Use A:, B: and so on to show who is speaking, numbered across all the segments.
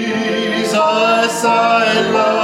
A: Jesus, I love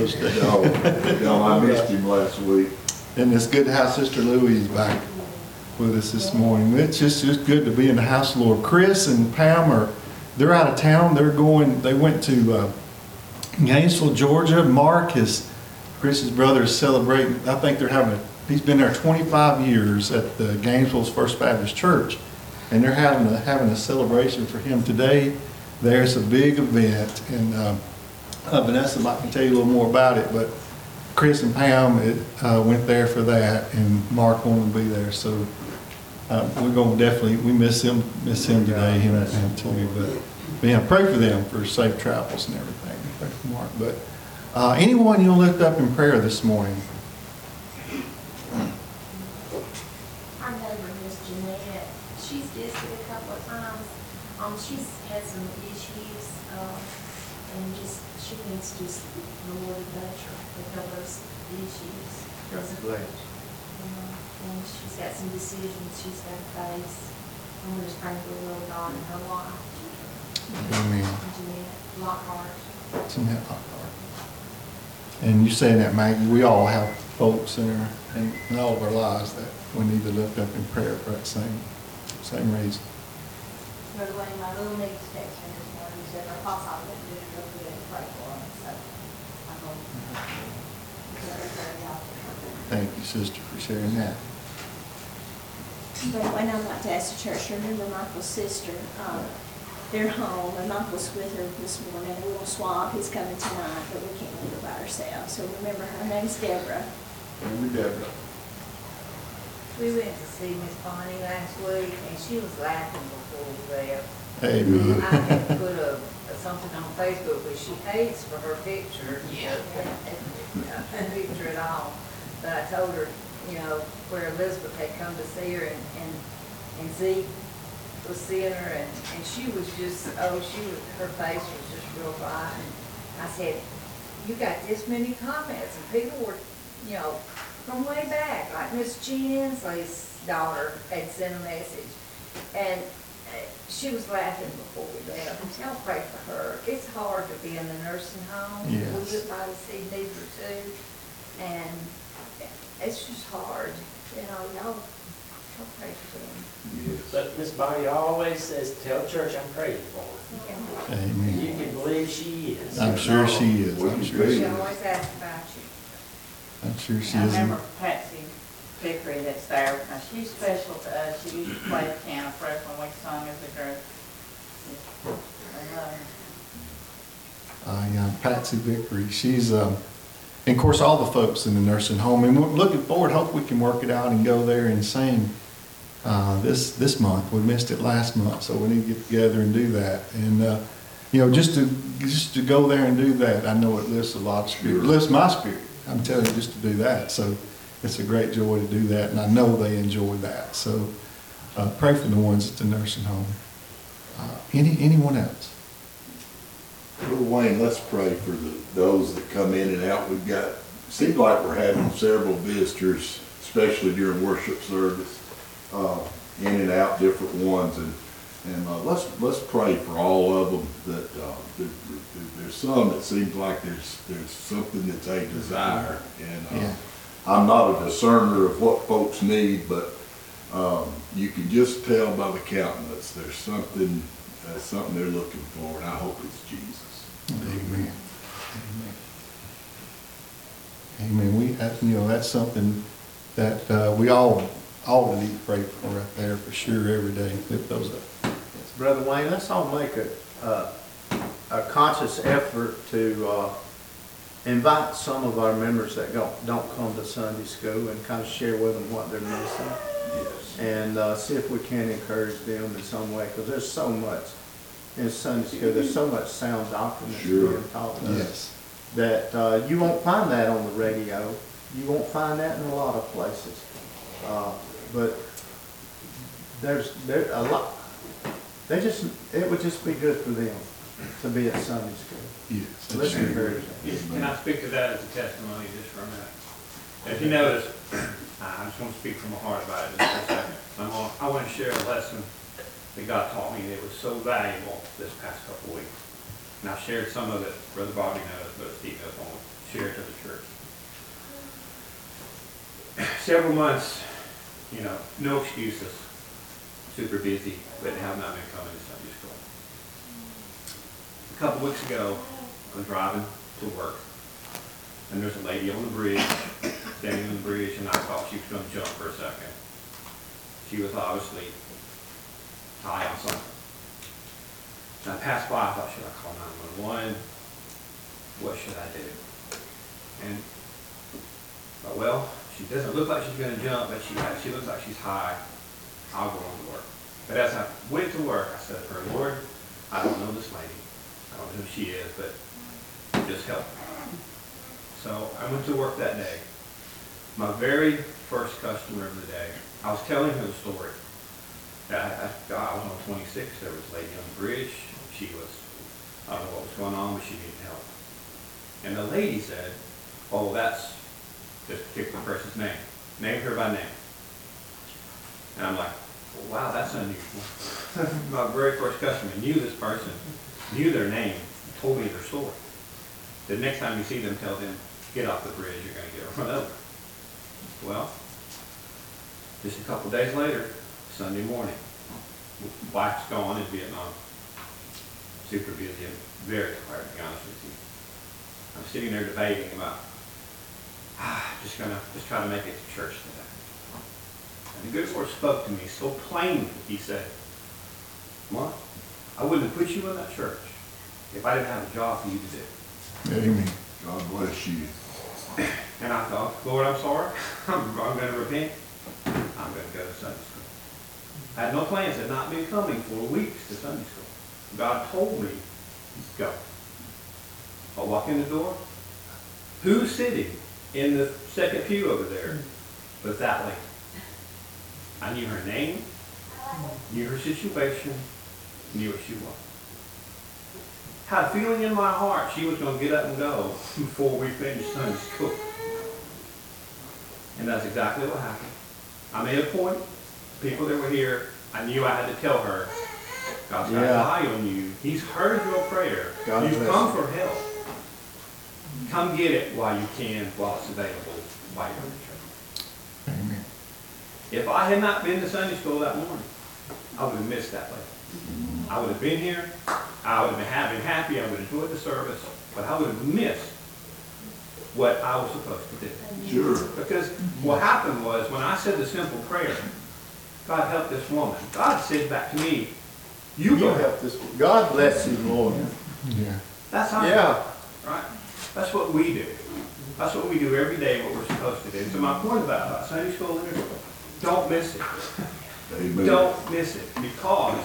A: without him, it,
B: No, no, I missed him last week.
A: And it's good to have Sister Louise back with us this morning. It's just, just good to be in the house of the Lord. Chris and Pam are, they're out of town. They're going, they went to uh, Gainesville, Georgia. Mark is, Chris's brother is celebrating, I think they're having, a he's been there 25 years at the Gainesville's First Baptist Church. And they're having a, having a celebration for him today. There's a big event and uh, uh, Vanessa might can tell you a little more about it, but Chris and Pam it, uh, went there for that, and Mark wanted to be there, so uh, we're going to definitely, we miss him, miss him today, him and Pam too, but, yeah, pray for them for safe travels and everything, pray for Mark, but uh, anyone you'll lift up in prayer this morning?
C: Our neighbor, Miss Jeanette, she's visited a couple of times. Um, she's had some issues, uh, and just, she needs just the Lord to touch her with her those issues.
A: Bless.
C: Um, And she's got some decisions she's got to face. And we're just praying for the Lord God in her life.
A: Amen.
C: Jeanette Lockhart.
A: It's in that heart. And you saying that, Maggie, we all have folks in our, in in all of our lives that we need to lift up in prayer for that same, same reason.
D: Brother Wayne, my little niece texted me this morning, he said her papa went to go through and pray for him, so I'm going to.
A: Thank you, sister, for sharing that.
E: Brother Wayne, I'd like to ask the church to remember Michael's sister. Um, They're home, and Michael's with her this morning, a little swab, he's coming tonight, but we can't leave her by ourselves. So remember, her name's Deborah.
A: Remember Deborah.
F: We went to see Miss Bonnie last week, and she was laughing before we left.
A: Amen.
F: I had put a, something on Facebook, but she hates for her picture. Yeah. A picture at all. But I told her, you know, where Elizabeth had come to see her and, and, and Zeke was seeing her and, and she was just, oh, she was, her face was just real bright. And I said, you got this many comments and people were, you know, from way back, like Miss Jean Inslee's daughter had sent a message. And uh, she was laughing before we left. Y'all pray for her. It's hard to be in the nursing home. We
D: Yes.
F: get by to see Deidre too. And it's just hard, you know, y'all, y'all pray for them.
B: Yes.
G: But Miss Bonnie always says, tell church I'm praying for her. You
D: Amen.
G: You can believe she is.
D: I'm sure she is. I'm sure she
F: She
D: is.
F: always asks about you.
D: I'm sure she
H: I
D: is.
H: remember Patsy Vickery that's there, now she's special to us, she used to play the piano for us when we sung as a group. I love her.
D: Uh, yeah, Patsy Vickery, she's, um, and of course, all the folks in the nursing home, and we're looking forward, hope we can work it out and go there and sing, uh, this, this month. We missed it last month, so we need to get together and do that. And, uh, you know, just to, just to go there and do that, I know it lifts a lot of spirit, lifts my spirit. I'm telling you, just to do that. So it's a great joy to do that, and I know they enjoy that. So, uh, pray for the ones at the nursing home. Uh, any, anyone else?
B: Brother Wayne, let's pray for the, those that come in and out. We've got, seems like we're having several visitors, especially during worship service, uh, in and out, different ones, and, and, uh, let's, let's pray for all of them, that, uh, there, there- there's some that seems like there's, there's something that they desire, and, uh,
D: Yeah.
B: I'm not a discerner of what folks need, but, um, you can just tell by the countenance, there's something, uh, something they're looking for, and I hope it's Jesus.
D: Amen. Amen. Amen. We, that- you know, that's something that uh, we all, all need to pray for right there for sure every day. Lift those up.
I: Brother Wayne, let's all make a, uh, a conscious effort to, uh, invite some of our members that don't, don't come to Sunday school and kind of share with them what they're missing.
B: Yes.
I: And, uh, see if we can encourage them in some way, because there's so much in Sunday school, there's so much sound doctrine that's
B: Sure.
I: being taught to us.
D: Yes.
I: That, uh, you won't find that on the radio. You won't find that in a lot of places. Uh, but there's, there, a lot, they just, it would just be good for them to be at Sunday school.
D: Yes.
I: So let's encourage them.
J: Yes, Can I speak to that as a testimony just for a minute? If you notice, I just want to speak from my heart about it just for a second. I'm on, I want to share a lesson that God taught me that was so valuable this past couple weeks. And I've shared some of it, Brother Bobby knows, Brother Steve knows, I want to share it to the church. Several months, you know, no excuses, super busy, but have not been coming to Sunday school. A couple weeks ago, I was driving to work, and there's a lady on the bridge, standing on the bridge, and I thought she was gonna jump for a second. She was obviously high on something. And I passed by, I thought, should I call nine-one-one? What should I do? And, but well, she doesn't look like she's gonna jump, but she, she looks like she's high. I'll go on to work. But as I went to work, I said to her, Lord, I don't know this lady. I don't know who she is, but just help. So I went to work that day. My very first customer of the day, I was telling her the story. I, I I was on twenty-six, there was a lady on the bridge, she was, I don't know what was going on, but she needed help. And the lady said, oh, that's this particular person's name. Named her by name. And I'm like, well, wow, that's unusual. My very first customer knew this person, knew their name, told me their story. The next time you see them, tell them, get off the bridge, you're gonna get run over. Well, just a couple days later, Sunday morning, wife's gone in Vietnam. Super busy, and very tired, to be honest with you. I'm sitting there debating about, ah, just gonna, just try to make it to church today. And the good Lord spoke to me so plainly, he said, Mark, I wouldn't have put you in that church if I didn't have a job for you to do.
D: Amen.
B: God bless you.
J: And I thought, Lord, I'm sorry. I'm, I'm gonna repent. I'm gonna go to Sunday school. I had no plans, had not been coming for weeks to Sunday school. God told me, go. I walk in the door. Who's sitting in the second pew over there was that lady. I knew her name, knew her situation, knew what she was. Had a feeling in my heart she was gonna get up and go before we finished Sunday school. And that's exactly what happened. I made a point, people that were here, I knew I had to tell her, God's got his eye on you. He's heard your prayer.
K: God
J: You've come
K: you.
J: for help. Come get it while you can, while it's available, while you're in church.
D: Amen.
J: If I had not been to Sunday school that morning, I would have missed that lady. I would have been here, I would have been happy, happy, I would have enjoyed the service, but I would have missed what I was supposed to do.
B: Sure.
J: Because what happened was, when I said the simple prayer, God help this woman, God said back to me, you
K: You
J: go help.
K: help this, God bless you, Lord.
D: Yeah.
J: That's how.
K: Yeah,
J: Right? That's what we do. That's what we do every day, what we're supposed to do. So my point about, about Sunday school, and don't miss it.
B: Amen.
J: Don't miss it, because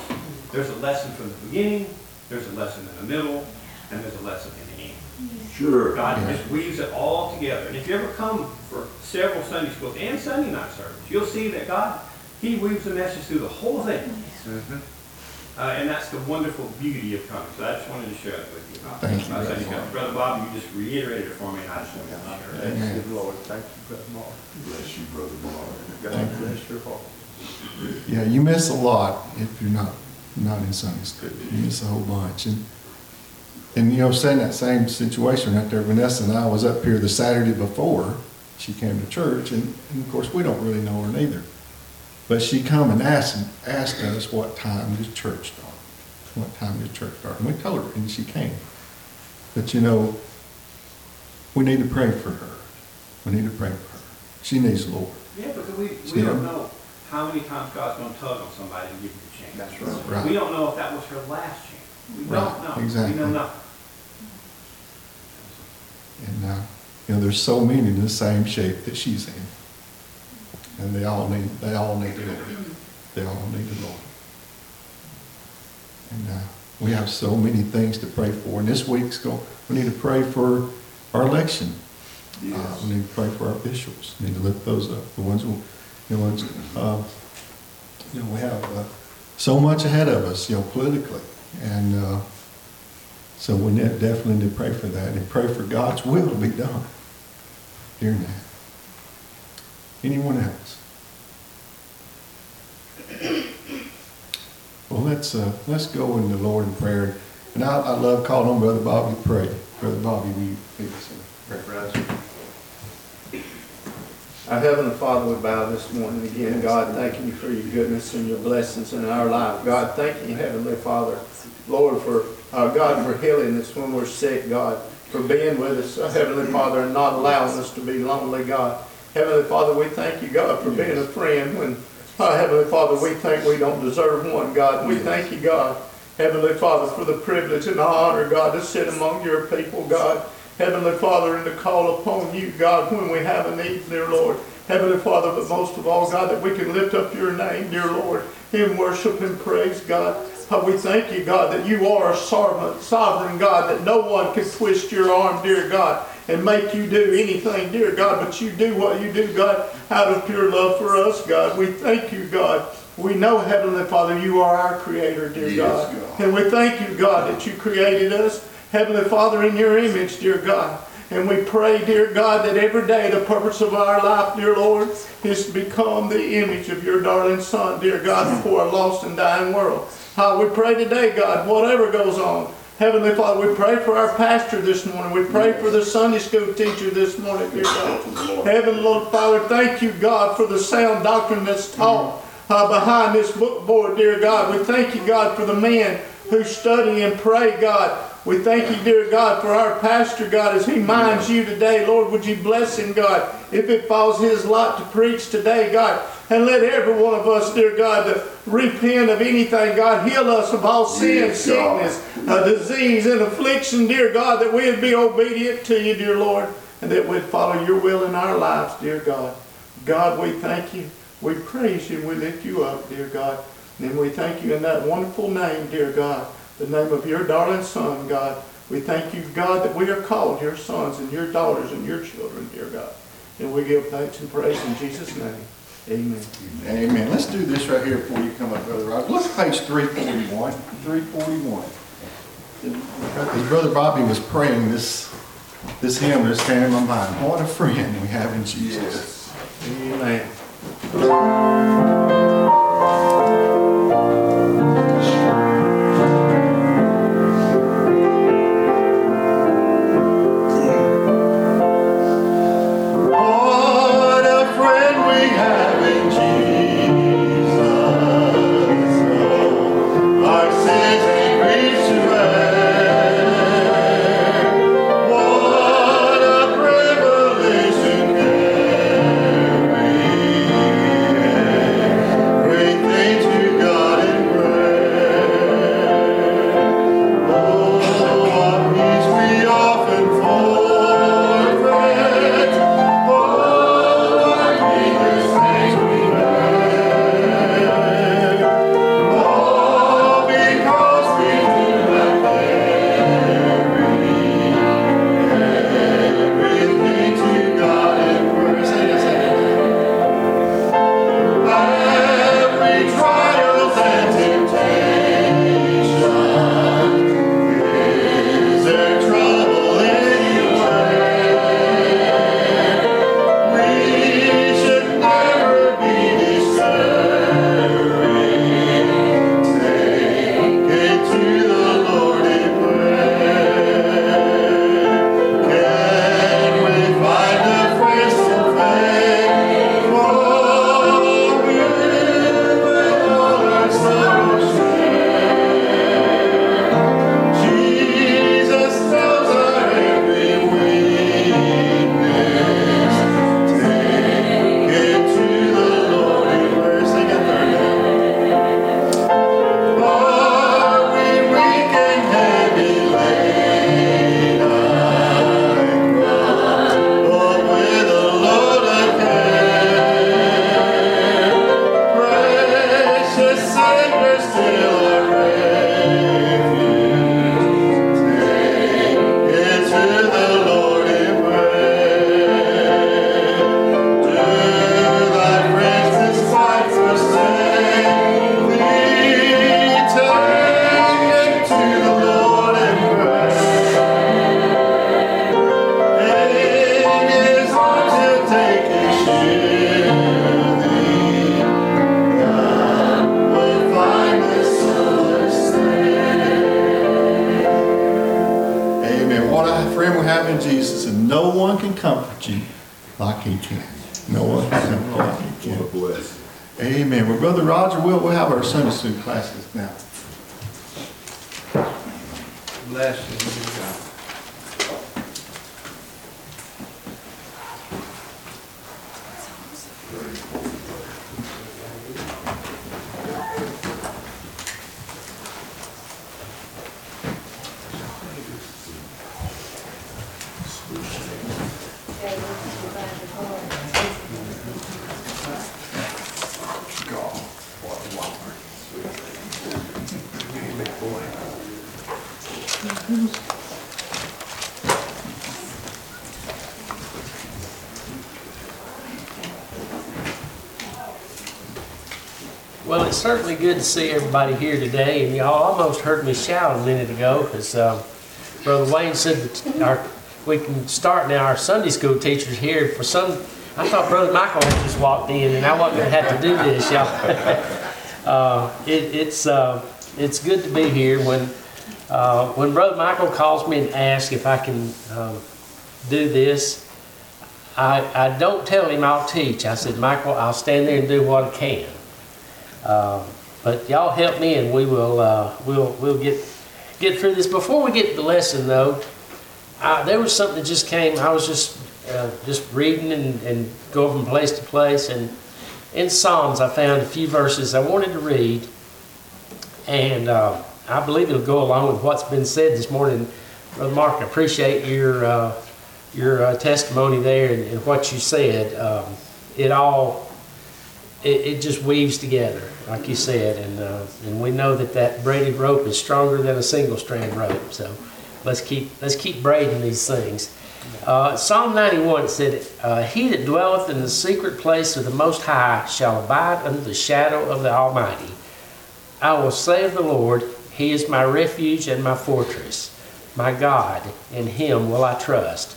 J: there's a lesson from the beginning, there's a lesson in the middle, and there's a lesson in the end.
B: Sure.
J: God just weaves it all together. And if you ever come for several Sunday schools and Sunday night service, you'll see that God, He weaves the message through the whole thing.
K: Mm-hmm.
J: Uh, and that's the wonderful beauty of coming. So I just wanted to share that with you.
D: Thank you, Brother
J: school. Brother Bob, you just reiterated it for me, and I just wanted to share it.
K: bless you, Lord. Thank you, Brother Mark.
B: Bless you, Brother Mark.
K: God bless your heart.
D: Yeah, you miss a lot if you're not, not in Sunday school. You miss a whole bunch. And, and you know, saying that same situation right there, Vanessa and I was up here the Saturday before she came to church, and, and of course, we don't really know her neither. But she come and asked, asked us what time does church start? What time does church start? And we told her, and she came. But you know, we need to pray for her. We need to pray for her. She needs the Lord.
J: Yeah, because we,
D: See
J: we don't know how many times God's gonna tug on somebody and give you a chance.
K: That's right.
D: Right.
J: We don't know if that was her last chance. We don't know.
D: exactly.
J: We know nothing.
D: And, uh, you know, there's so many in the same shape that she's in. And they all need, they all need the Lord. They all need the Lord. And, uh, we have so many things to pray for. And this week's go, we need to pray for our election. Uh,
B: Yes.
D: we need to pray for our officials. We need to lift those up, the ones who, you know, ones, uh, you know, we have, uh, so much ahead of us, you know, politically. And, uh, so we definitely need to pray for that and pray for God's will to be done during that. Anyone else? Well, let's, uh, let's go in the Lord in prayer. And I, I love calling on Brother Bobby to pray. Brother Bobby, will you lead us in prayer?
K: Our Heavenly Father, we bow this morning again. God, thanking you for your goodness and your blessings in our life. God, thank you, Heavenly Father, Lord, for, uh, God, for healing us when we're sick, God, for being with us, Heavenly Father, and not allowing us to be lonely, God. Heavenly Father, we thank you, God, for being a friend when, uh, Heavenly Father, we think we don't deserve one, God. We thank you, God, Heavenly Father, for the privilege and the honor, God, to sit among your people, God. Heavenly Father, and to call upon you, God, when we have a need, dear Lord. Heavenly Father, but most of all, God, that we can lift up your name, dear Lord, in worship and praise, God. Uh, we thank you, God, that you are a sovereign, sovereign God, that no one can twist your arm, dear God, and make you do anything, dear God, but you do what you do, God, out of pure love for us, God. We thank you, God. We know, Heavenly Father, you are our Creator, dear
B: Yes,
K: God.
B: God.
K: And we thank you, God, that you created us, Heavenly Father, in your image, dear God. And we pray, dear God, that every day the purpose of our life, dear Lord, is to become the image of your darling Son, dear God, for a lost and dying world. How we pray today, God, whatever goes on. Heavenly Father, we pray for our pastor this morning. We pray for the Sunday school teacher this morning, dear God. Heavenly Lord Father, thank you, God, for the sound doctrine that's taught uh, behind this book board, dear God. We thank you, God, for the men who study and pray, God. We thank you, dear God, for our pastor, God, as he minds you today. Lord, would you bless him, God, if it falls his lot to preach today, God. And let every one of us, dear God, to repent of anything. God, heal us of all sin,
B: Yes,
K: sickness, uh, disease, and affliction, dear God, that we'd be obedient to you, dear Lord, and that we'd follow your will in our lives, dear God. God, we thank you. We praise you. We lift you up, dear God. And we thank you in that wonderful name, dear God, the name of your darling Son, God,
A: We thank you, God, that we are called your sons and your daughters and your children, dear God. And we give thanks and praise in Jesus' name. Amen.
D: Amen. Let's do this right here before you come up, Brother Roger. Look at page three forty-one. Three forty-one. As Brother Bobby was praying this, this hymn that's came in my mind. What a friend we have in Jesus.
A: Amen.
D: No one can comfort you like he can. No one can comfort like he
B: What a
D: can.
B: blessing.
D: Amen. Well, Brother Roger, we'll, we'll have our Sunday school classes now.
C: Bless you, God.
D: God, what a whopper. Big boy.
G: Well, it's certainly good to see everybody here today, and y'all almost heard me shout a minute ago, because Brother Wayne said that our, we can start now, our Sunday school teacher's here for some, I thought Brother Michael had just walked in, and I wasn't gonna have to do this, y'all. Uh, it, it's, uh, it's good to be here when, uh, when Brother Michael calls me and asks if I can, um, do this, I, I don't tell him I'll teach. I said, Michael, I'll stand there and do what I can. Uh, But y'all help me and we will, uh, we'll, we'll get, get through this. Before we get to the lesson though, I, there was something that just came, I was just, uh, just reading and, and going from place to place and in Psalms I found a few verses I wanted to read and, uh, I believe it'll go along with what's been said this morning. Brother Mark, I appreciate your, uh, your testimony there and, and what you said. Um, it all, it, it just weaves together, like you said, and, uh, and we know that that braided rope is stronger than a single strand rope. So let's keep let's keep braiding these things. Uh, Psalm 91 said, uh, He that dwelleth in the secret place of the Most High shall abide under the shadow of the Almighty. I will say of the Lord, He is my refuge and my fortress, my God, in Him will I trust.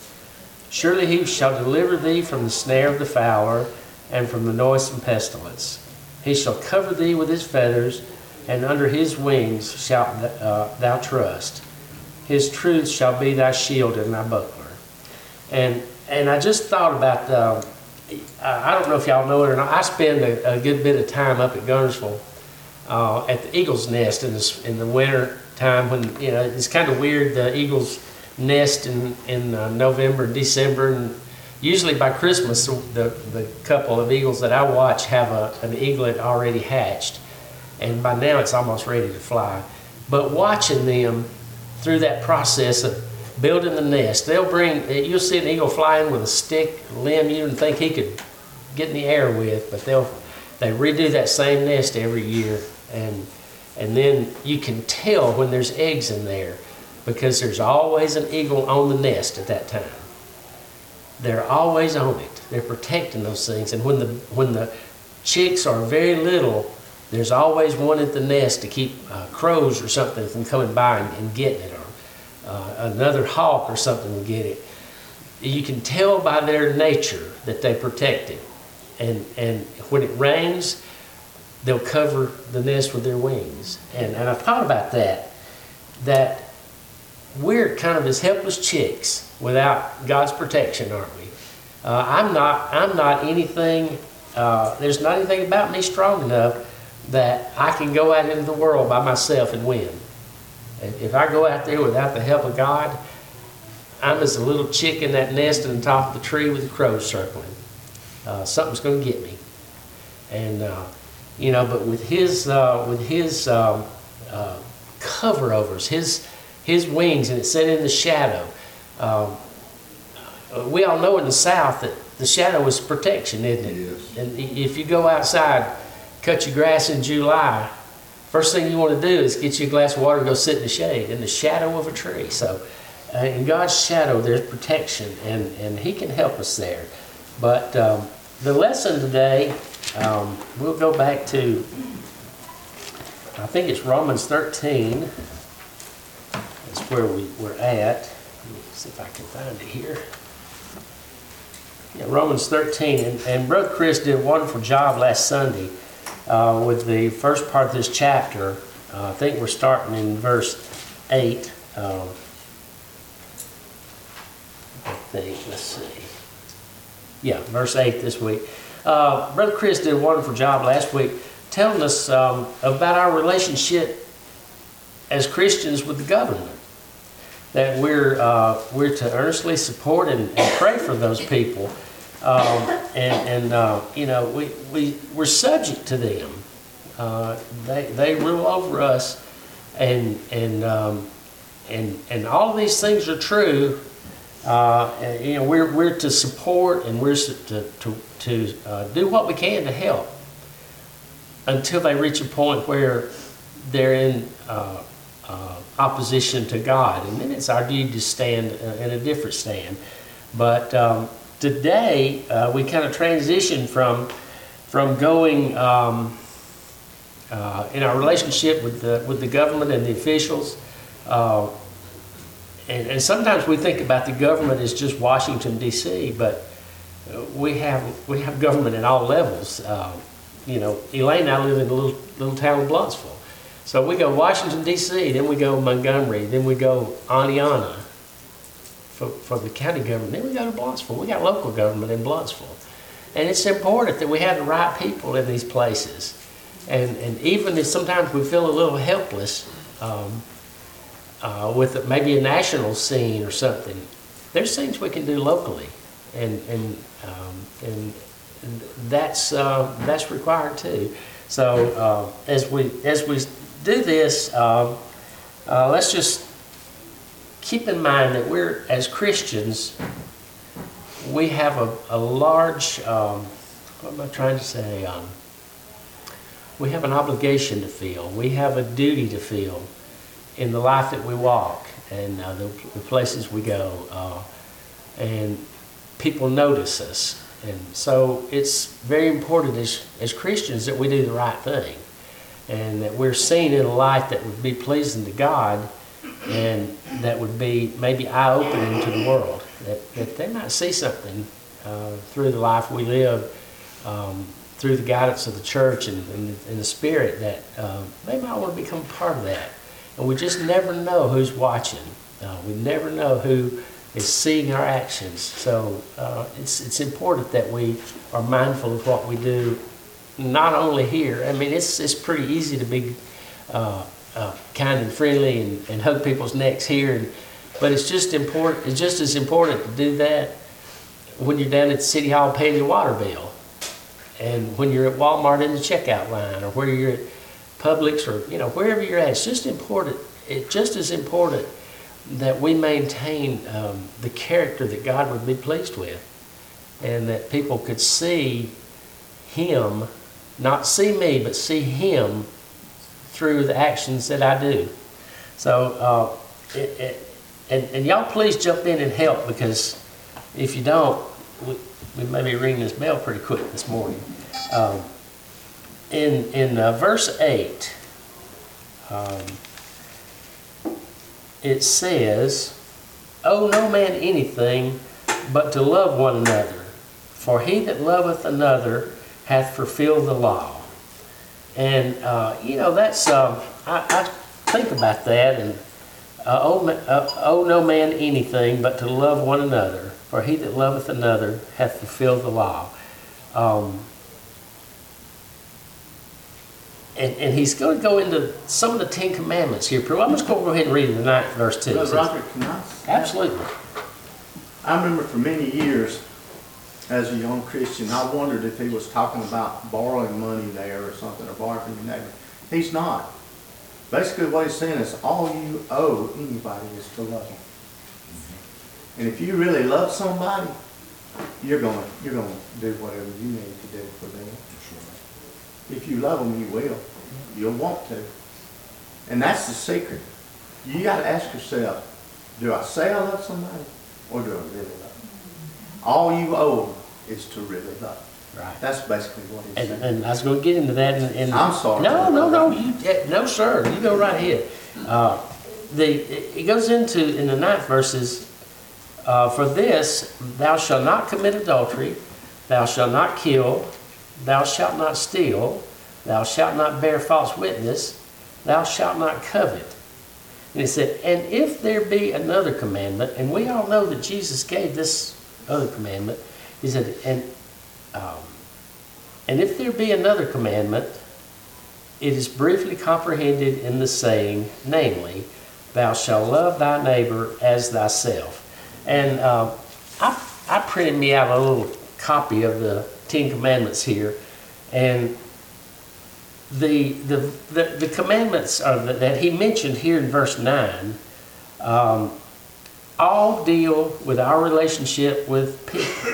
G: Surely He shall deliver thee from the snare of the fowler and from the noisome pestilence. He shall cover thee with His feathers, and under His wings shalt uh, thou trust. His truth shall be thy shield and thy buckler. And and I just thought about um, I don't know if y'all know it or not. I spend a, a good bit of time up at Guntersville uh, at the Eagles Nest in the in the winter time when you know it's kind of weird. The Eagles nest in in uh, November, December, and usually by Christmas the the couple of eagles that I watch have a, an eaglet already hatched, and by now it's almost ready to fly. But watching them through that process of building the nest. They'll bring, you'll see an eagle flying with a stick, limb you didn't think he could get in the air with, but they'll, they redo that same nest every year. And, and then you can tell when there's eggs in there because there's always an eagle on the nest at that time. They're always on it. They're protecting those things. And when the, when the chicks are very little, there's always one at the nest to keep uh, crows or something from coming by and, and getting it, or uh, another hawk or something to get it. You can tell by their nature that they protect it. And, and when it rains, they'll cover the nest with their wings. And, and I thought about that, that we're kind of as helpless chicks without God's protection, aren't we? Uh, I'm not. I'm not anything. Uh, there's not anything about me strong enough that I can go out into the world by myself and win. If I go out there without the help of God, I'm as a little chick in that nest on the top of the tree with the crows circling. Uh, something's going to get me. And uh, you know, but with His uh, with His um, uh, cover overs, His His wings, and it said in the shadow. Um, uh, we all know in the South that the shadow is protection, isn't it?
B: Yes.
G: And if you go outside, cut your grass in July, first thing you want to do is get you a glass of water and go sit in the shade, in the shadow of a tree. So, uh, in God's shadow, there's protection, and, and He can help us there. But um, the lesson today, um, we'll go back to, I think it's Romans 13. That's where we, we're at. See if I can find it here. Yeah, Romans 13, and, and Brother Chris did a wonderful job last Sunday uh, with the first part of this chapter. Uh, I think we're starting in verse 8. Um, I think, let's see. Yeah, verse 8 this week. Uh, Brother Chris did a wonderful job last week telling us um, about our relationship as Christians with the government that we're uh, we're to earnestly support and, and pray for those people, um, and and uh, you know we we we're subject to them. Uh, they they rule over us, and and um, and and all of these things are true. Uh, and, you know we're we're to support and we're to to to uh, do what we can to help until they reach a point where they're in. Uh, opposition to God, and then it's our duty to stand uh, in a different stand. But um, today uh, we kind of transition from from going um, uh, in our relationship with the with the government and the officials. Uh, and, and sometimes we think about the government as just Washington D.C., but uh, we have we have government at all levels. You know, Elaine and I live in a little little town of Blountsville. So we go Washington D.C., then we go Montgomery, then we go Oneonta for, for the county government, then we go to Blountsville. We got local government in Blountsville. And it's important that we have the right people in these places. And, and even if sometimes we feel a little helpless um, uh, with maybe a national scene or something, there's things we can do locally. And, and, um, and that's, uh, that's required too. So uh, as we, as we do this, um, uh, let's just keep in mind that we're, as Christians, we have a, a large, um, what am I trying to say? Um, we have an obligation to feel. We have a duty to feel in the life that we walk. and uh, the, the places we go, uh, and people notice us. And so it's very important as, as Christians that we do the right thing and that we're seen in a light that would be pleasing to God and that would be maybe eye opening to the world. That, that they might see something uh, through the life we live, um, through the guidance of the church and, and, and the Spirit, that uh, they might want to become part of that. And we just never know who's watching. Uh, we never know who is seeing our actions. So uh, it's, it's important that we are mindful of what we do, not only here. I mean, it's, it's pretty easy to be uh, uh, kind and friendly and, and hug people's necks here, and, but it's just important. It's just as important to do that when you're down at City Hall paying your water bill, and when you're at Walmart in the checkout line, or where you're at Publix, or you know wherever you're at. It's just important. It's just as important that we maintain um, the character that God would be pleased with, and that people could see Him, not see me, but see Him through the actions that I do. So, uh, it, it, and, and y'all please jump in and help because if you don't, we, we may be ringing this bell pretty quick this morning. Um, in in uh, verse 8, um, it says, Owe no man anything but to love one another, for he that loveth another hath fulfilled the law. And, uh, you know, that's, um, I, I think about that, and uh, owe, uh, owe no man anything but to love one another, for he that loveth another hath fulfilled the law. Um, and, and he's going to go into some of the Ten Commandments here. I'm just going to go ahead and read the ninth verse too.
I: Brother Roger, can I?
G: Absolutely.
I: I remember for many years, as a young Christian, I wondered if he was talking about borrowing money there or something, or borrowing from your neighbor. He's not. Basically, what he's saying is all you owe anybody is to love them. And if you really love somebody, you're gonna, you're gonna do whatever you need to do for them. If you love them, you will. You'll want to. And that's the secret. You gotta ask yourself, do I say I love somebody or do I really love them? All you owe is to really love.
G: Right.
I: That's basically what he's
G: And,
I: saying.
G: and I was going to get into that. In, in,
I: I'm sorry.
G: No, no, no. You, no, sir. You go right ahead. Uh, the it goes into in the ninth verses. Uh, for this, thou shalt not commit adultery, thou shalt not kill, thou shalt not steal, thou shalt not bear false witness, thou shalt not covet. And he said, and if there be another commandment, and we all know that Jesus gave this other commandment, he said, and um, and if there be another commandment, it is briefly comprehended in the saying, namely, Thou shalt love thy neighbor as thyself. And um, I, I printed me out a little copy of the Ten Commandments here, and the the the, the commandments that, that he mentioned here in verse nine. Um, all deal with our relationship with people.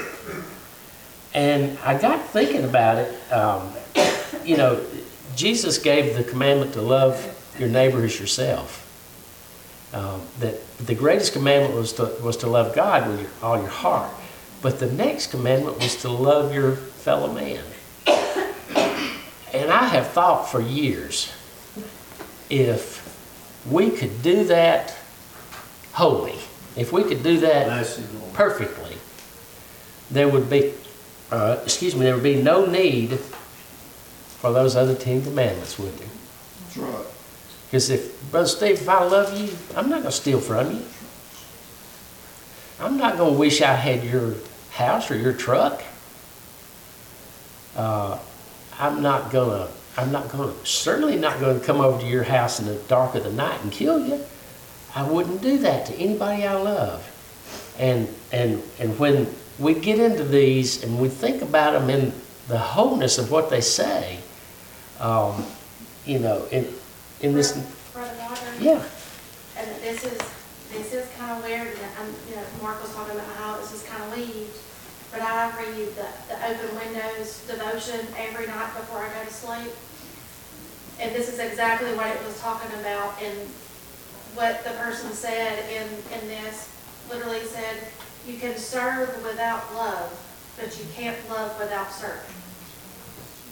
G: And I got thinking about it. Um, you know, Jesus gave the commandment to love your neighbor as yourself. Um, that the greatest commandment was to, was to love God with your, all your heart. But the next commandment was to love your fellow man. And I have thought for years if we could do that wholly, if we could do that
I: Bless you, Lord.
G: perfectly, there would be, uh, excuse me, there would be no need for those other Ten Commandments, would there?
B: That's right.
G: Because if, Brother Steve, if I love you, I'm not going to steal from you. I'm not going to wish I had your house or your truck. Uh, I'm not going to, I'm not going to, certainly not going to come over to your house in the dark of the night and kill you. I wouldn't do that to anybody I love. And, and, and when we get into these and we think about them in the wholeness of what they say, um, you know, in, in this, yeah,
L: And this is, this is kind of weird, and I'm, you know, Mark was talking about how this is kind of leaves, but I read the, the open windows devotion every night before I go to sleep. And this is exactly what it was talking about in what the person said in, in this, literally said, you can serve without love, but you can't love without serving.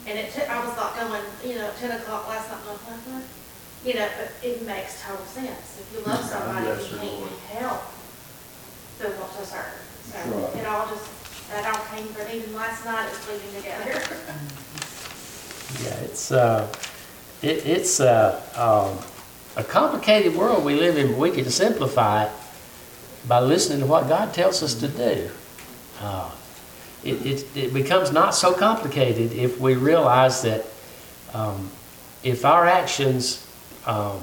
L: And it took, I was like going, you know, ten o'clock last night, going, what, what? You know, but it makes total sense. If you love somebody,
I: bless
L: you
I: her,
L: can't
I: Lord.
L: help but want to serve. So
B: right.
L: it all just, that all came from, even last night, it's bleeding together.
G: Yeah, it's, uh, it, it's, uh, um, a complicated world we live in, but we can simplify it by listening to what God tells us to do. Uh, It, it, it becomes not so complicated if we realize that, um, if our actions, um,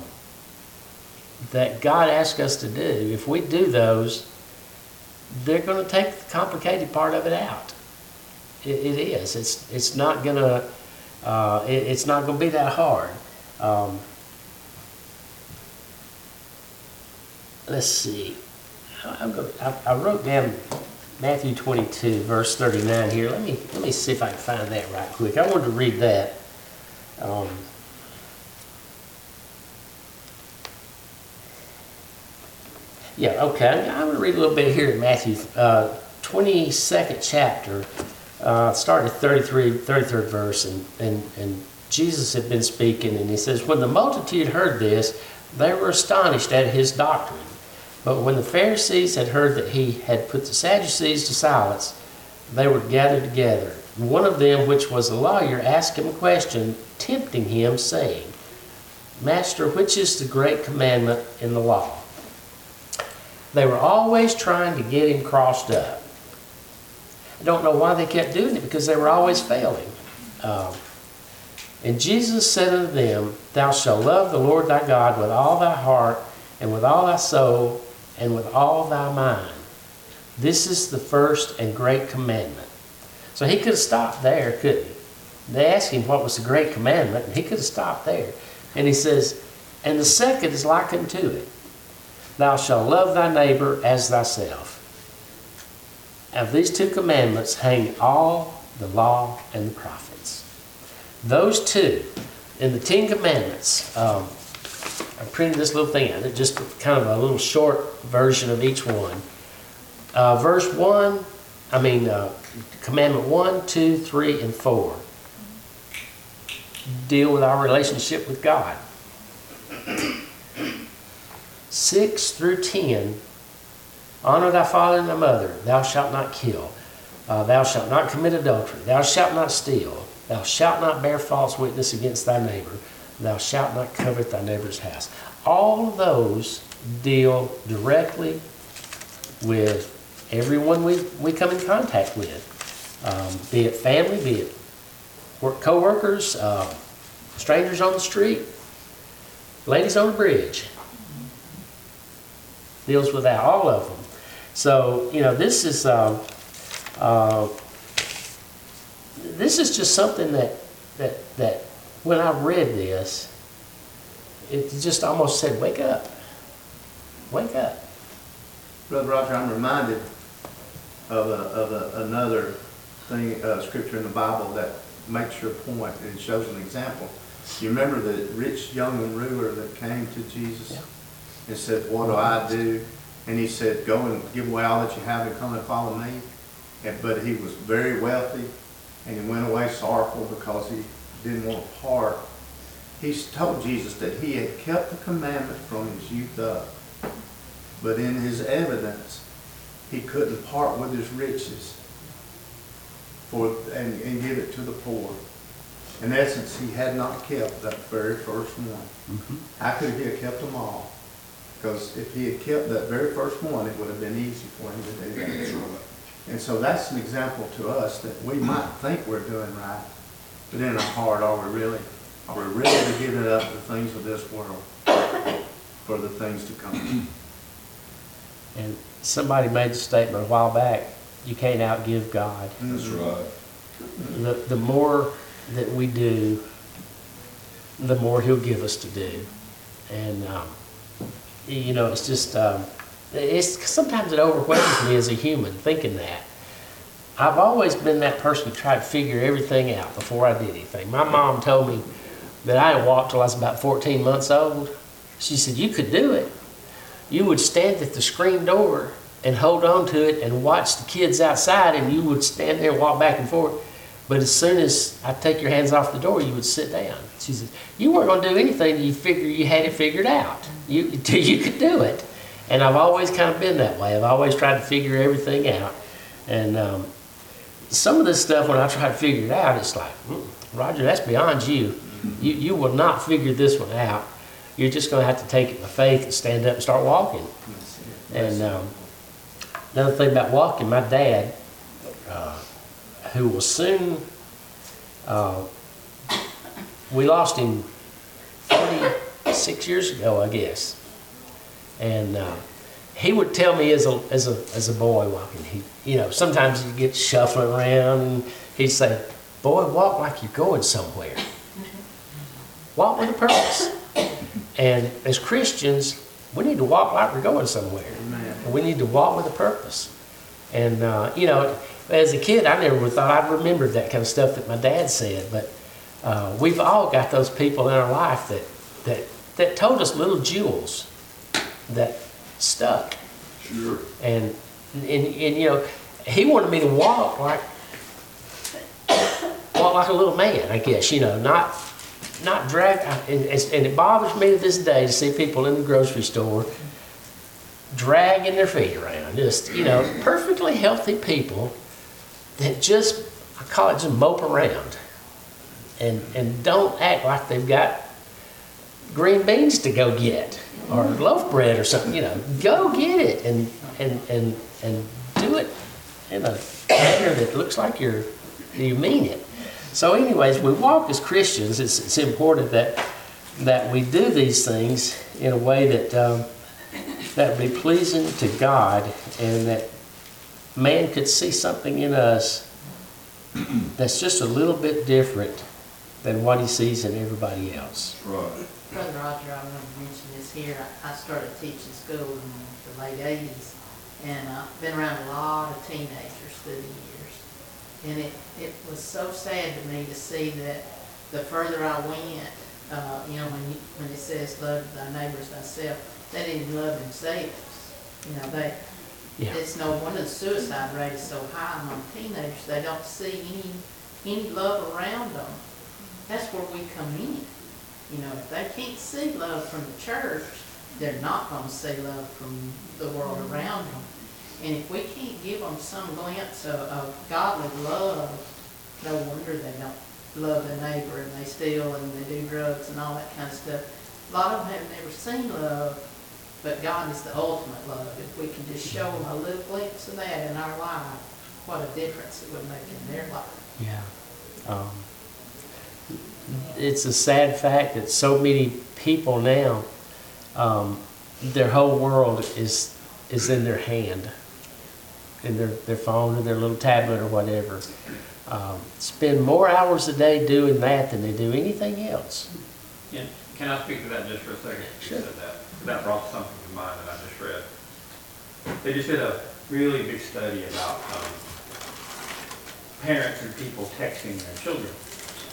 G: that God asks us to do, if we do those, they're gonna take the complicated part of it out. It, it is. It's, it's not gonna, uh, it, it's not going to be that hard. Um, let's see. Gonna, I, I wrote down Matthew 22, verse 39 here. Let me let me see if I can find that right quick. I wanted to read that. Um, yeah, okay. I'm going to read a little bit here in Matthew uh, 22nd chapter uh, start at 33, 33rd verse, and, and, and Jesus had been speaking, and he says, When the multitude heard this, they were astonished at his doctrine. But when the Pharisees had heard that he had put the Sadducees to silence, they were gathered together. One of them, which was a lawyer, asked him a question, tempting him, saying, Master, which is the great commandment in the law? They were always trying to get him crossed up. I don't know why they kept doing it because they were always failing. Um, and Jesus said unto them, Thou shalt love the Lord thy God with all thy heart, and with all thy soul, and with all thy mind. This is the first and great commandment. So he could have stopped there, couldn't he? They asked him what was the great commandment, and he could have stopped there. And he says, And the second is like unto it Thou shalt love thy neighbor as thyself. Of these two commandments hang all the law and the prophets. Those two, in the Ten Commandments, um, I printed this little thing out, just kind of a little short version of each one. Uh, verse 1, I mean, uh, commandment 1, 2, 3, and 4 deal with our relationship with God. 6 through 10 Honor thy father and thy mother. Thou shalt not kill. Uh, thou shalt not commit adultery. Thou shalt not steal. Thou shalt not bear false witness against thy neighbor. Thou shalt not covet thy neighbor's house. All of those deal directly with everyone we, we come in contact with, um, be it family, be it work, co-workers, uh, strangers on the street, ladies on the bridge. Deals with that, all of them. So, you know, this is, um, uh, this is just something that, that, that when I read this, it just almost said, wake up. Wake up.
I: Brother Roger, I'm reminded of, a, of a, another thing, uh, scripture in the Bible that makes your point and shows an example. You remember the rich young ruler that came to Jesus
G: Yeah.
I: and said, "What do I do?" And he said, "Go and give away all that you have and come and follow me." And but he was very wealthy, and he went away sorrowful because he didn't want to part. He told Jesus that he had kept the commandment from his youth up. But in his evidence, he couldn't part with his riches for, and, and give it to the poor. In essence, he had not kept that very first one. Mm-hmm. How could he have kept them all? Because if he had kept that very first one, it would have been easy for him to do that. And so that's an example to us that we might think we're doing right, but in our heart, are we really? Are we ready really giving up the things of this world for the things to come?
G: And somebody made the statement a while back, you can't outgive God.
B: That's right.
G: The, the more that we do, the more He'll give us to do. And, um, you know, it's just, um, it's, sometimes it overwhelms me as a human thinking that. I've always been that person who tried to figure everything out before I did anything. My mom told me that I didn't walk till I was about 14 months old. She said, You could do it. you would stand at the screen door and hold on to it and watch the kids outside, and you would stand there and walk back and forth. But as soon as I take your hands off the door, you would sit down. She said, "You weren't going to do anything. You figure you had it figured out. You you could do it." And I've always kind of been that way. I've always tried to figure everything out. And um, some of this stuff, when I try to figure it out, it's like, "Mm, Roger, that's beyond you. You you will not figure this one out. You're just going to have to take it by faith and stand up and start walking. And um, another thing about walking, my dad, uh, who will soon, uh, we lost him 46 years ago, I guess. And uh, he would tell me as a, as a, as a boy walking, he, you know, sometimes you get shuffling around and he'd say, boy, walk like you're going somewhere. Walk with a purpose. And as Christians, we need to walk like we're going somewhere. And we need to walk with a purpose. And, uh, you know, as a kid, I never thought I'd remember that kind of stuff that my dad said. But uh, we've all got those people in our life that, that, that told us little jewels that stuck.
B: Sure.
G: And, and, and, you know, he wanted me to walk like, walk like a little man, I guess, you know, not, not drag, and, and it bothers me to this day to see people in the grocery store dragging their feet around, just, you know, perfectly healthy people that just, I call it just mope around and, and don't act like they've got green beans to go get or loaf bread or something, you know, go get it and, and, and, and do it in a manner that looks like you're, you mean it. So anyways, we walk as Christians, it's, it's important that, that we do these things in a way that, um, that would be pleasing to God and that man could see something in us that's just a little bit different than what he sees in everybody else.
B: Right.
H: Brother Roger, I remember mentioning this here, I I started teaching school in the late eighties, and I've been around a lot of teenagers through the years. And it, it was so sad to me to see that the further I went, uh, you know, when you, when it says love thy neighbors thyself, they didn't love themselves. You know, they,
G: Yeah.
H: it's no wonder the suicide rate is so high among teenagers, they don't see any, any love around them. That's where we come in. You know, if they can't see love from the church, they're not gonna see love from the world around them. And if we can't give them some glimpse of, of godly love, no wonder they don't love their neighbor and they steal and they do drugs and all that kind of stuff. A lot of them have never seen love, but God is the ultimate love. If we can just show them a little glimpse of that in our life, what a difference it would make in their life.
G: Yeah. Um, it's a sad fact that so many people now, um, their whole world is is in their hand, in their, their phone or their little tablet or whatever. Um, spend more hours a day doing that than they do anything else.
J: Can, can I speak to that just for a second? You said that. That brought something to mind that I just read. They just did a really big study about, um, parents and people texting their children.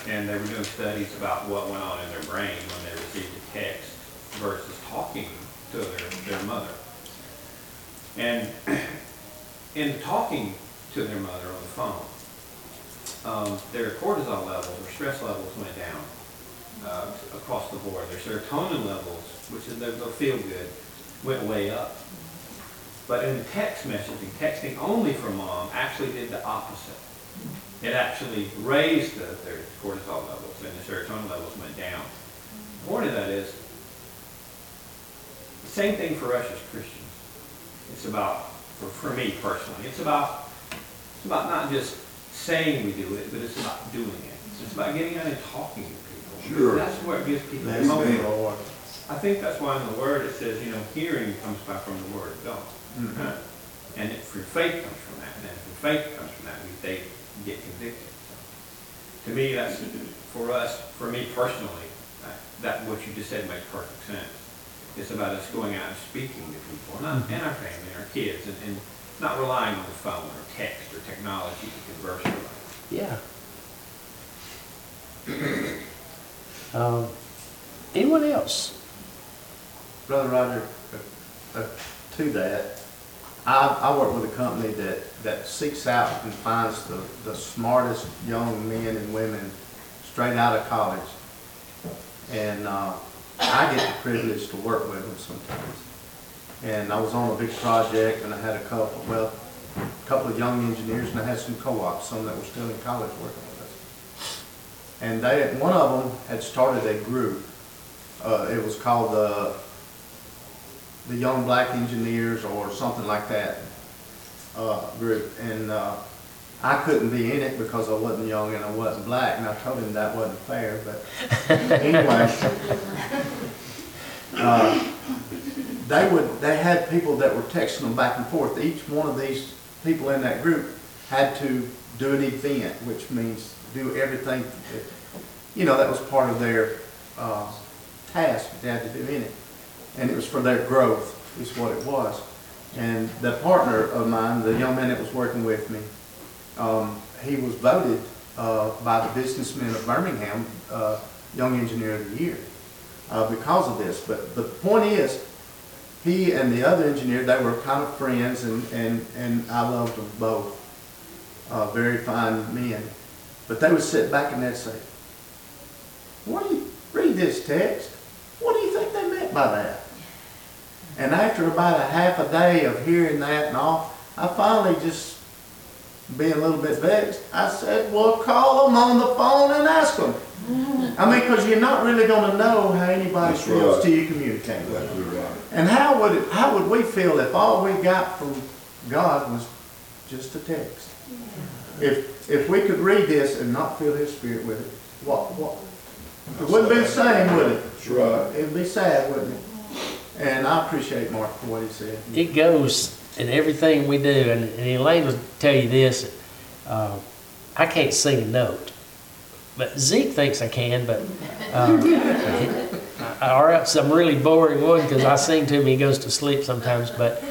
J: And they were doing studies about what went on in their brain when they received a text versus talking to their, their mother. And in talking to their mother on the phone, um, their cortisol levels or stress levels went down uh, across the board. Their serotonin levels, which is their feel good, went way up. But in text messaging, texting only from mom actually did the opposite. It actually raised the, their cortisol levels and the serotonin levels went down. The point of that is, the same thing for us as Christians. It's about, for, for me personally, it's about, it's about not just saying we do it, but it's about doing it. It's about getting out and talking to people.
B: Sure.
J: That's what gives people
B: That's
J: hope.
B: me.
J: I think that's why in the Word it says, you know, hearing comes by from the Word of God. Right? And if your faith comes from that, and if your faith comes from that, we they get convicted. So, To me, that's, for us, for me personally, that- that, what you just said makes perfect sense. It's about us going out and speaking to people, and our, and our family, and our kids, and, and not relying on the phone or text or technology to converse with them.
G: Yeah. Um, anyone else?
I: Brother Roger, uh, to that, I, I work with a company that, that seeks out and finds the, the smartest young men and women straight out of college. And, uh, I get the privilege to work with them sometimes. And I was on a big project and I had a couple, well, a couple of young engineers and I had some co-ops, some that were still in college working with us. And they, one of them had started a group. Uh, it was called the, the Young Black Engineers or something like that, uh, group. And, uh, I couldn't be in it because I wasn't young and I wasn't black, and I told him that wasn't fair, but anyway. Uh, They would, they had people that were texting them back and forth. Each one of these people in that group had to do an event, which means do everything, you know, that was part of their, uh, task that they had to do in it. And it was for their growth, is what it was. And the partner of mine, the young man that was working with me, um, he was voted, uh, by the businessmen of Birmingham, uh, Young Engineer of the Year, uh, because of this. But the point is, he and the other engineer, they were kind of friends and, and, and I loved them both. Uh, very fine men. But they would sit back and they'd say, what do you, read this text. What do you think they meant by that? And after about a half a day of hearing that and all, I finally just, being a little bit vexed, I said, well, call them on the phone and ask them. I mean, because you're not really going to know how anybody
B: That's
I: feels
B: right.
I: till you communicate with them.
B: Right.
I: And how would it, how would we feel if all we got from God was just a text? If, if we could read this and not feel His Spirit with it, what, what? It wouldn't be the same, would it?
B: That's right.
I: It'd be sad, wouldn't it? And I appreciate Mark for what he said.
G: It goes in everything we do, and, and Elaine will tell you this. Uh, I can't sing a note, but Zeke thinks I can. But uh, or else I'm really boring one because I sing to him, he goes to sleep sometimes. But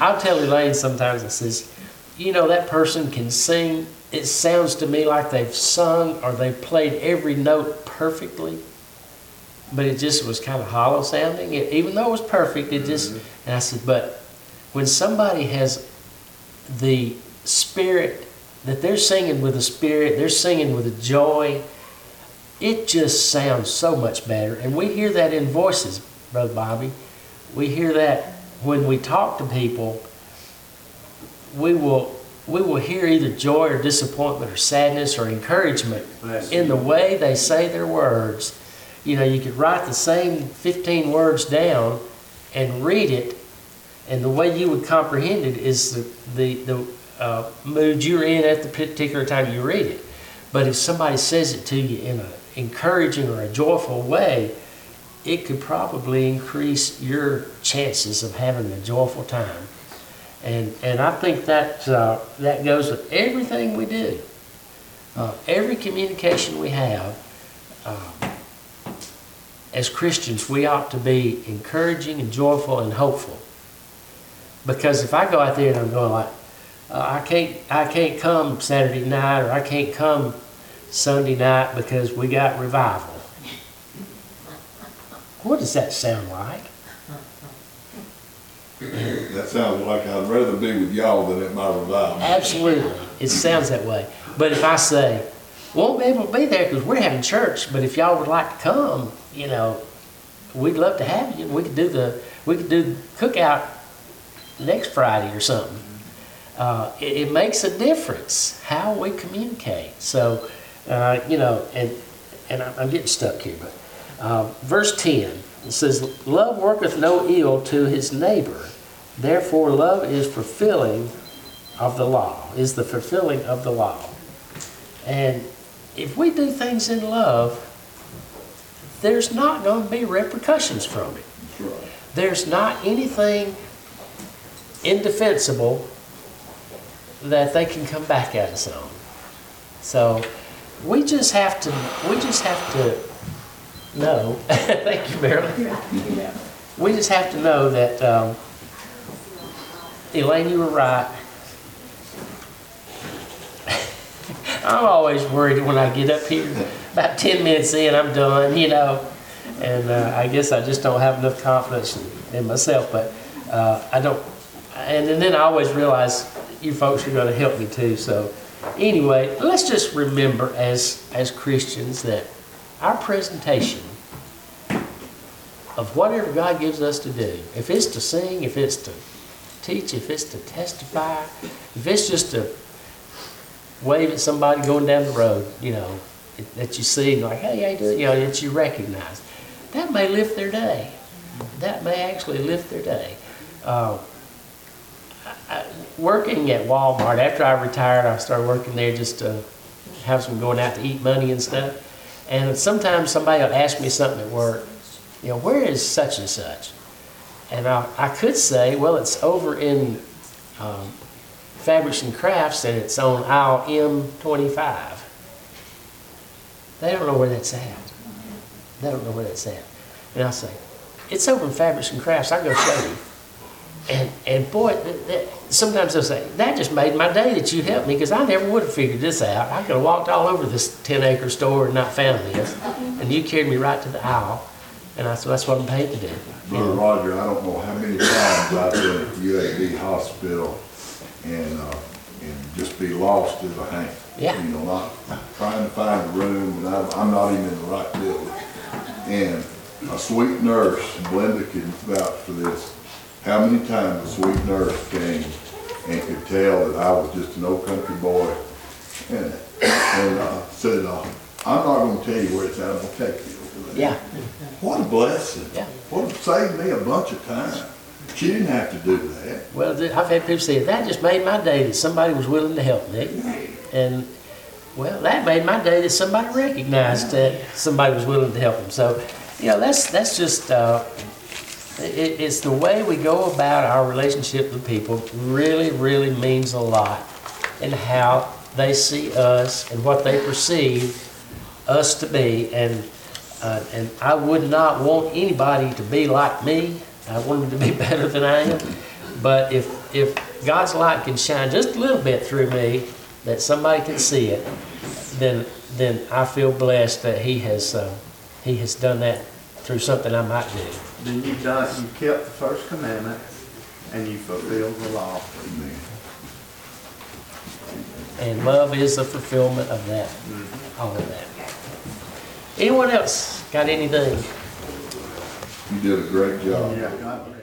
G: I'll tell Elaine sometimes. I says, you know, that person can sing. It sounds to me like they've sung or they've played every note perfectly but it just was kind of hollow sounding. It, even though it was perfect, it just. Mm-hmm. And I said, but when somebody has the spirit that they're singing with a spirit, they're singing with a joy. It just sounds so much better, and we hear that in voices, brother Bobby. We hear that when we talk to people. We will we will hear either joy or disappointment or sadness or encouragement in the way they say their words. You know, you could write the same 15 words down and read it, and the way you would comprehend it is the, the, the uh, mood you're in at the particular time you read it. But if somebody says it to you in an encouraging or a joyful way, it could probably increase your chances of having a joyful time. And, and I think that, uh, that goes with everything we do. Uh, every communication we have, uh, as Christians, we ought to be encouraging and joyful and hopeful. Because if I go out there and I'm going like, uh, I can't, I can't come Saturday night or I can't come Sunday night because we got revival. What does that sound like?
B: That sounds like I'd rather be with y'all than at my revival.
G: Absolutely, it sounds that way. But if I say, won't be able to be there because we're having church, but if y'all would like to come, you know, we'd love to have you. We could do the we could do cookout next Friday or something. Uh, it, it makes a difference how we communicate. So, uh, you know, and and I'm, I'm getting stuck here, but uh, verse ten it says, "Love worketh no ill to his neighbor; therefore love is fulfilling of the law. Is the fulfilling of the law." And if we do things in love, there's not going to be repercussions from it. There's not anything indefensible that they can come back at us on. So we just have to we just have to know. Thank you, Marilyn. We just have to know that um, Elaine, you were right. I'm always worried when I get up here. About 10 minutes in, I'm done, you know. And uh, I guess I just don't have enough confidence in, in myself. But uh, I don't, and then I always realize you folks are gonna help me too, so. Anyway, let's just remember as, as Christians that our presentation of whatever God gives us to do, if it's to sing, if it's to teach, if it's to testify, if it's just to wave at somebody going down the road, you know, that you see and like, hey, how you doing? You know, that you recognize, that may lift their day. That may actually lift their day. Uh, I- I- working at Walmart, after I retired, I started working there just to have some going out to eat money and stuff. And sometimes somebody will ask me something at work, you know, where is such and such? And I, I could say, well, it's over in um, Fabrics and Crafts and it's on aisle M25. They don't know where that's at. They don't know where that's at. And I'll say, it's over in Fabrics and Crafts. I'll go show you. And, and boy, th- th- sometimes they'll say, that just made my day that you helped me because I never would have figured this out. I could have walked all over this 10 acre store and not found this. And you carried me right to the aisle. And I said, that's what I'm paid to do.
B: Brother Roger, I don't know how many times I've been at UAB hospital and, uh, and just be lost as a hank.
G: Yeah.
B: You know, not trying to find a room, and I'm, I'm not even in the right building. And a sweet nurse, Glenda can vouch for this, how many times a sweet nurse came and could tell that I was just an old country boy and, and, uh, said, uh, I'm not gonna tell you where it's at, I'm gonna take you over there.
G: Yeah,
B: What a blessing.
G: Yeah.
B: What saved me a bunch of time. She didn't have to do that.
G: well, I've had people say, that just made my day that somebody was willing to help me. And, well, that made my day that somebody recognized that somebody was willing to help them. So, you know, that's, that's just, uh, it, it's the way we go about our relationship with people really, really means a lot in how they see us and what they perceive us to be. And, uh, and I would not want anybody to be like me. I want them to be better than I am. But if, if God's light can shine just a little bit through me, that somebody can see it, then, then I feel blessed that He has, uh, He has done that through something I might do.
I: Then you've done, you kept the first commandment and you fulfilled the law. Amen.
G: And love is the fulfillment of that, all of that. Anyone else got anything?
B: You did a great job.
I: Yeah,